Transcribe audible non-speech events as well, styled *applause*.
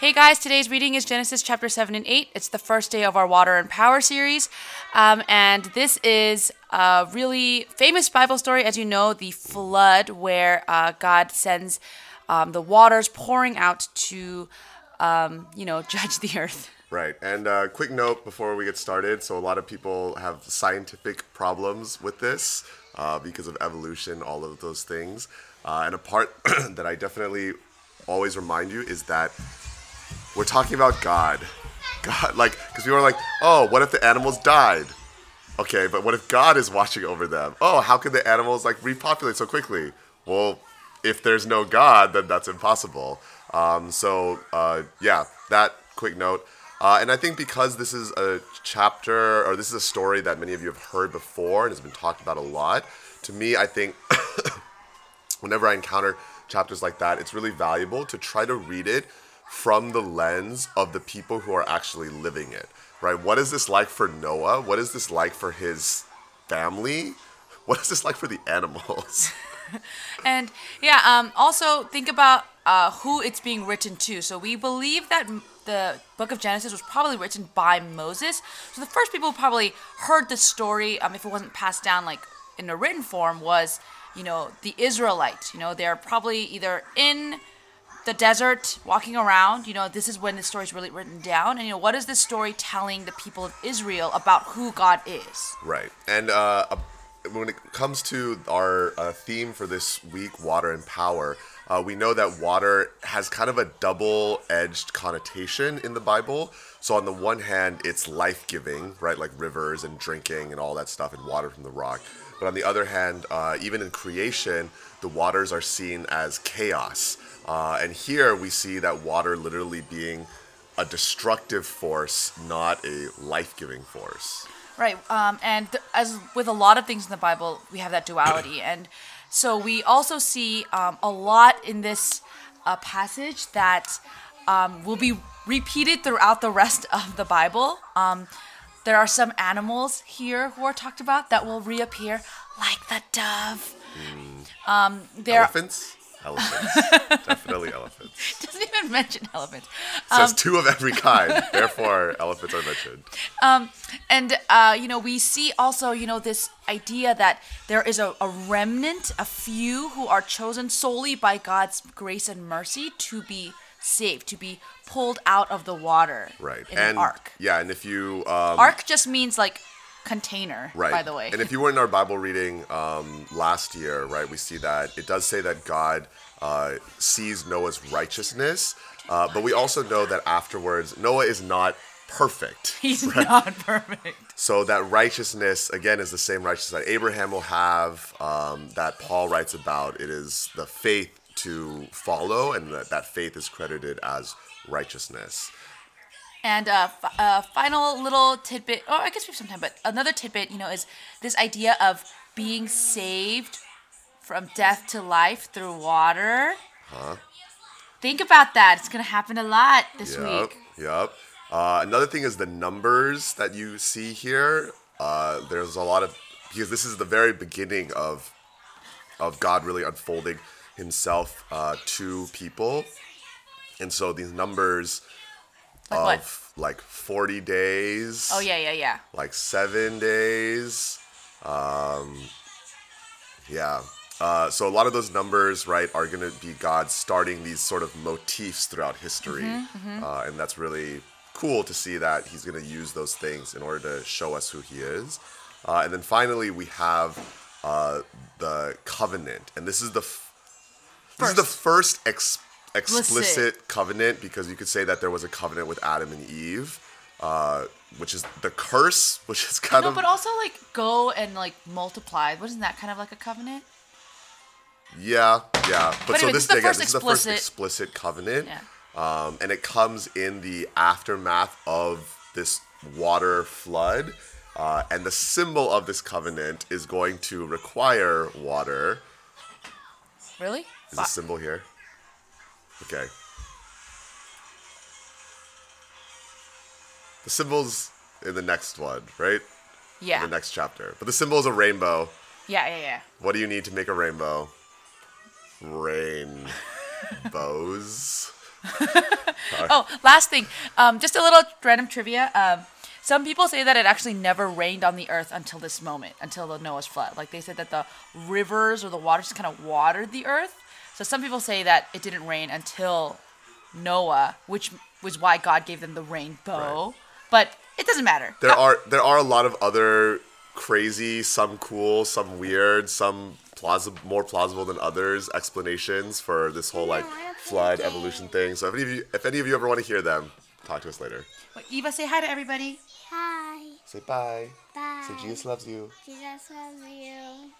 Hey guys, today's reading is Genesis chapter 7 and 8. It's the first day of our Water and Power series. Um, and this is a really famous Bible story, as you know, the flood, where uh, God sends um, the waters pouring out to, um, you know, *laughs* judge the earth. Right. And uh, quick note before we get started so, a lot of people have scientific problems with this uh, because of evolution, all of those things. Uh, and a part *clears throat* that I definitely always remind you is that we're talking about God. God, like, because people are like, oh, what if the animals died? Okay, but what if God is watching over them? Oh, how could the animals like repopulate so quickly? Well, if there's no God, then that's impossible. Um, so, uh, yeah, that quick note. Uh, and I think because this is a chapter or this is a story that many of you have heard before and has been talked about a lot, to me, I think *coughs* whenever I encounter chapters like that, it's really valuable to try to read it from the lens of the people who are actually living it, right? What is this like for Noah? What is this like for his family? *laughs* What is this like for the animals? *laughs* And yeah, um, also think about uh, who it's being written to. So we believe that the book of Genesis was probably written by Moses. So the first people who probably heard the story, um, if it wasn't passed down like in a written form, was you know the Israelites. You know they're probably either in the desert walking around you know this is when the story is really written down and you know what is this story telling the people of israel about who god is Right. And uh, when it comes to our uh, theme for this week, water and power, uh, we know that water has kind of a double edged connotation in the Bible. So, on the one hand, it's life giving, right? Like rivers and drinking and all that stuff, and water from the rock. But on the other hand, uh, even in creation, the waters are seen as chaos. Uh, and here we see that water literally being a destructive force, not a life giving force. Right. Um, and th- as with a lot of things in the Bible, we have that duality. and so we also see um, a lot in this uh, passage that um, will be repeated throughout the rest of the Bible. Um, there are some animals here who are talked about that will reappear, like the dove. Um, there Elephants? Elephants. *laughs* Definitely elephants. *laughs* mention elephants. Says two of every kind. *laughs* Therefore, elephants are mentioned. Um, and uh, you know we see also you know this idea that there is a, a remnant a few who are chosen solely by god's grace and mercy to be saved to be pulled out of the water Right. and an ark yeah, and if you um, ark just means like container right. by the way And if you were in our Bible reading um, last year, right, we see that it does say that God uh, sees Noah's righteousness, uh, but we also know that afterwards Noah is not perfect. *laughs* he's not perfect So that righteousness again is the same righteousness that Abraham will have, um, that Paul writes about. It is the faith to follow, and that, that faith is credited as righteousness. And uh, f- uh, final little tidbit, or I guess we have some time, but another tidbit, you know, is this idea of being saved from death to life through water. Huh? Think about that. It's gonna happen a lot this Yep, week. yep. Uh, another thing is the numbers that you see here. Uh, there's a lot of because this is the very beginning of of God really unfolding Himself uh, to people, and so these numbers Like of what? like 40 days. Oh yeah, yeah, yeah. like seven days. Um, yeah. Uh, so a lot of those numbers, right, are going to be God starting these sort of motifs throughout history, Mm-hmm. Uh, and that's really cool to see that He's going to use those things in order to show us who He is. Uh, and then finally, we have uh, the covenant, and this is the f- this is the first ex- explicit Explicit. covenant because you could say that there was a covenant with Adam and Eve, uh, which is the curse, *laughs* which is kind No, of but also like go and like multiply. Wasn't that kind of like a covenant? yeah, yeah. But, But so anyway, this, this is the again, first this is the first explicit- explicit covenant, Yeah. um, and it comes in the aftermath of this water flood. Uh, and the symbol of this covenant is going to require water. Really? Is a symbol here? Okay. The symbol's in the next one, right? Yeah. The next chapter. But the symbol is a rainbow. Yeah, yeah, yeah. What do you need to make a rainbow? Rainbows. All *laughs* oh, last thing. Um, just a little random trivia. Um, some people say that it actually never rained on the earth until this moment, until the Noah's flood. Like they said that the rivers or the waters kind of watered the earth. So some people say that it didn't rain until Noah, which was why God gave them the rainbow. Right. But it doesn't matter. There God- are there are a lot of other crazy, some cool, some weird, some plausible, more plausible than others explanations for this whole like I flood a evolution thing. So if any of you if any of you ever want to hear them, talk to us later. Wait, Eva, say hi to everybody. Hi. Say bye. Bye. Say Jesus loves you. Jesus loves you.